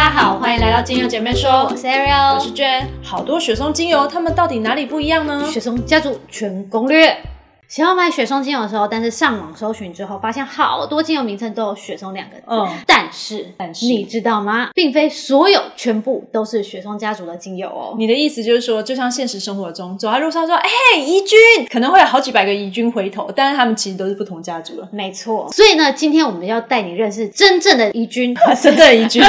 家好，欢迎来到精油姐妹说，我是 Ariel，我是娟。好多雪松精油，它们到底哪里不一样呢？雪松家族全攻略。想要买雪松精油的时候，但是上网搜寻之后，发现好多精油名称都有雪松两个字。嗯，但是但是你知道吗？并非所有全部都是雪松家族的精油哦。你的意思就是说，就像现实生活中走在路上说，哎，怡君，可能会有好几百个怡君回头，但是他们其实都是不同家族的。没错。所以呢，今天我们要带你认识真正的怡君，真正的怡君。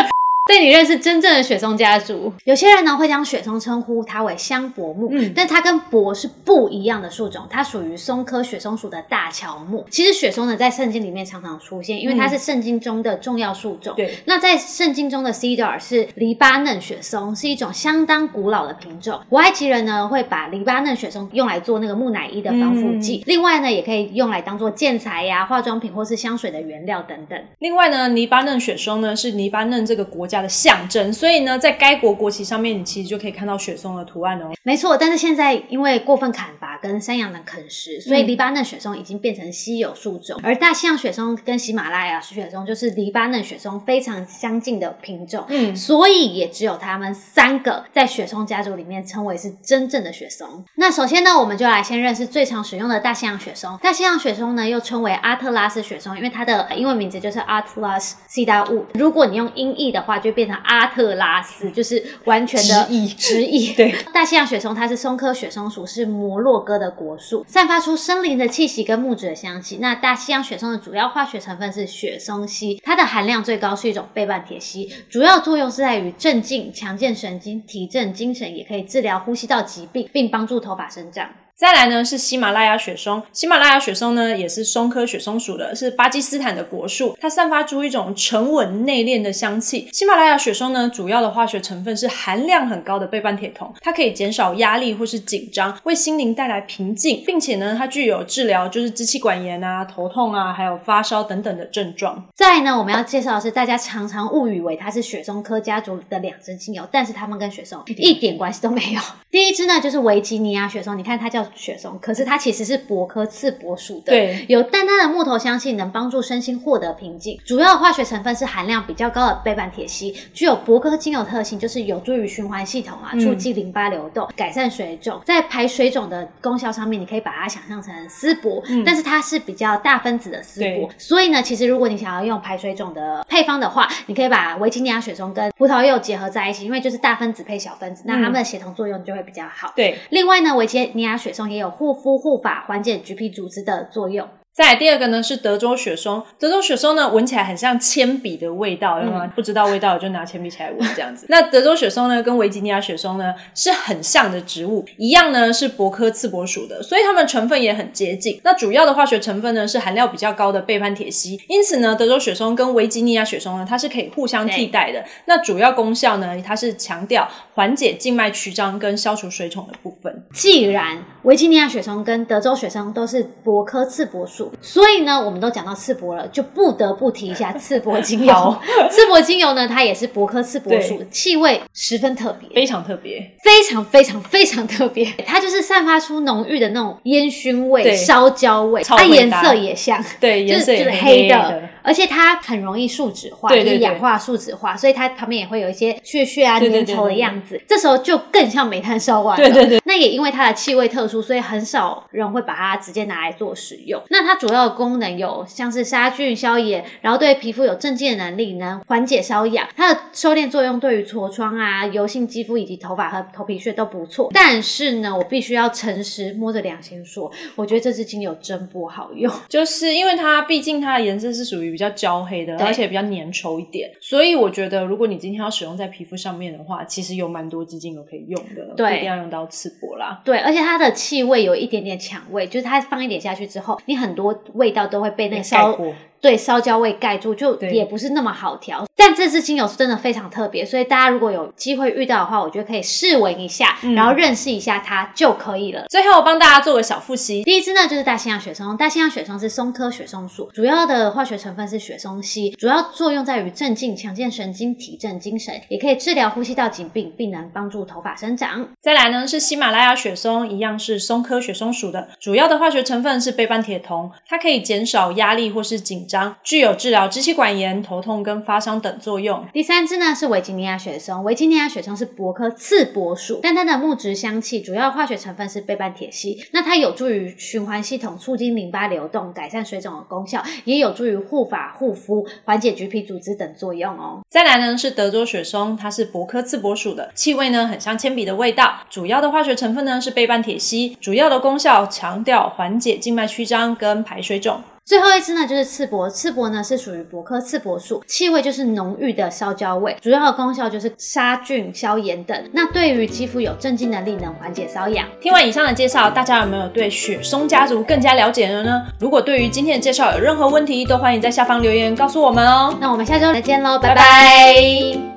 带你认识真正的雪松家族。有些人呢会将雪松称呼它为香柏木，嗯，但它跟柏是不一样的树种，它属于松科雪松属的大乔木。其实雪松呢在圣经里面常常出现，因为它是圣经中的重要树种。对，那在圣经中的 cedar 是黎巴嫩雪松，是一种相当古老的品种。古埃及人呢会把黎巴嫩雪松用来做那个木乃伊的防腐剂，另外呢也可以用来当做建材呀、化妆品或是香水的原料等等。另外呢，黎巴嫩雪松呢是黎巴嫩这个国家的象征，所以呢，在该国国旗上面，你其实就可以看到雪松的图案哦。没错，但是现在因为过分砍伐跟山羊的啃食，所以黎巴嫩雪松已经变成稀有树种。而大西洋雪松跟喜马拉雅雪松就是黎巴嫩雪松非常相近的品种，嗯，所以也只有它们三个在雪松家族里面称为是真正的雪松。那首先呢，我们就来先认识最常使用的大西洋雪松。大西洋雪松呢又称为阿特拉斯雪松，因为它的英文名字就是 Atlas cedar wood。如果你用音译的话，就变成阿特拉斯，就是完全的直译直译。对，大西洋雪松它是松科雪松属，是摩洛哥的果树，散发出森林的气息跟木质的香气。那大西洋雪松的主要化学成分是雪松烯，它的含量最高，是一种倍半铁烯，主要作用是在于镇静、强健神经、提振精神，也可以治疗呼吸道疾病，并帮助头发生长。再来呢是喜马拉雅雪松，喜马拉雅雪松呢也是松科雪松属的，是巴基斯坦的国树，它散发出一种沉稳内敛的香气。喜马拉雅雪松呢主要的化学成分是含量很高的倍半铁酮，它可以减少压力或是紧张，为心灵带来平静，并且呢它具有治疗就是支气管炎啊、头痛啊，还有发烧等等的症状。再呢我们要介绍的是大家常常误以为它是雪松科家族的两支精油，但是它们跟雪松一点关系都没有。第一支呢就是维吉尼亚雪松，你看它叫。雪松，可是它其实是柏科刺柏属的，对，有淡淡的木头香气，能帮助身心获得平静。主要化学成分是含量比较高的倍半铁烯，具有柏科精油特性，就是有助于循环系统啊，促进淋巴流动，改善水肿。在排水肿的功效上面，你可以把它想象成丝柏，但是它是比较大分子的丝柏，所以呢，其实如果你想要用排水肿的配方的话，你可以把维吉尼亚雪松跟葡萄柚结合在一起，因为就是大分子配小分子，那它们的协同作用就会比较好。对，另外呢，维吉尼亚雪松也有护肤护发、缓解橘皮组织的作用。再来第二个呢是德州雪松，德州雪松呢闻起来很像铅笔的味道，有吗？不知道味道就拿铅笔起来闻这样子。那德州雪松呢跟维吉尼亚雪松呢是很像的植物，一样呢是柏科刺柏属的，所以它们成分也很接近。那主要的化学成分呢是含量比较高的倍潘铁烯，因此呢德州雪松跟维吉尼亚雪松呢它是可以互相替代的。那主要功效呢它是强调缓解静脉曲张跟消除水肿的部分。既然维吉尼亚雪松跟德州雪松都是柏科刺柏属，所以呢，我们都讲到刺柏了，就不得不提一下 刺柏精油。刺柏精油呢，它也是柏科刺柏属，气味十分特别，非常特别，非常非常非常特别。它就是散发出浓郁的那种烟熏味、烧焦味，它颜色也像，对，颜色就是黑的。而且它很容易树脂化，就是氧化树脂化，所以它旁边也会有一些血血啊、粘稠的样子。这时候就更像煤炭烧完了。对对对。那也因为它的气味特殊，所以很少人会把它直接拿来做使用。那它主要的功能有像是杀菌、消炎，然后对皮肤有镇静的能力，能缓解瘙痒。它的收敛作用对于痤疮啊、油性肌肤以及头发和头皮屑都不错。但是呢，我必须要诚实摸着良心说，我觉得这支精油真不好用，就是因为它毕竟它的颜色是属于。比较焦黑的，而且比较粘稠一点，所以我觉得如果你今天要使用在皮肤上面的话，其实有蛮多支精油可以用的，对一定要用到刺柏啦。对，而且它的气味有一点点抢味，就是它放一点下去之后，你很多味道都会被那个烧。对烧焦味盖住，就也不是那么好调。但这支精油是真的非常特别，所以大家如果有机会遇到的话，我觉得可以试闻一下，然后认识一下它就可以了。最后我帮大家做个小复习，第一支呢就是大西洋雪松，大西洋雪松是松科雪松属，主要的化学成分是雪松烯，主要作用在于镇静、强健神经、提振精神，也可以治疗呼吸道疾病，并能帮助头发生长。再来呢是喜马拉雅雪松，一样是松科雪松属的，主要的化学成分是倍半铁酮，它可以减少压力或是紧张，具有治疗支气管炎、头痛跟发烧等作用。第三支呢是维吉尼亚雪松，维吉尼亚雪松是柏科刺柏属，但它的木质香气主要化学成分是倍半铁烯，那它有助于循环系统，促进淋巴流动，改善水肿的功效，也有助于护发护肤、缓解橘皮组织等作用哦。再来呢是德州雪松，它是柏科刺柏属的，气味呢很像铅笔的味道，主要的化学成分呢是倍半铁烯，主要的功效强调缓解静脉曲张跟排水肿。最后一支呢，就是刺柏。刺柏呢是属于柏科刺柏属，气味就是浓郁的烧焦味，主要的功效就是杀菌、消炎等。那对于肌肤有镇静能力，能缓解瘙痒。听完以上的介绍，大家有没有对雪松家族更加了解了呢？如果对于今天的介绍有任何问题，都欢迎在下方留言告诉我们哦。那我们下周再见喽，拜拜。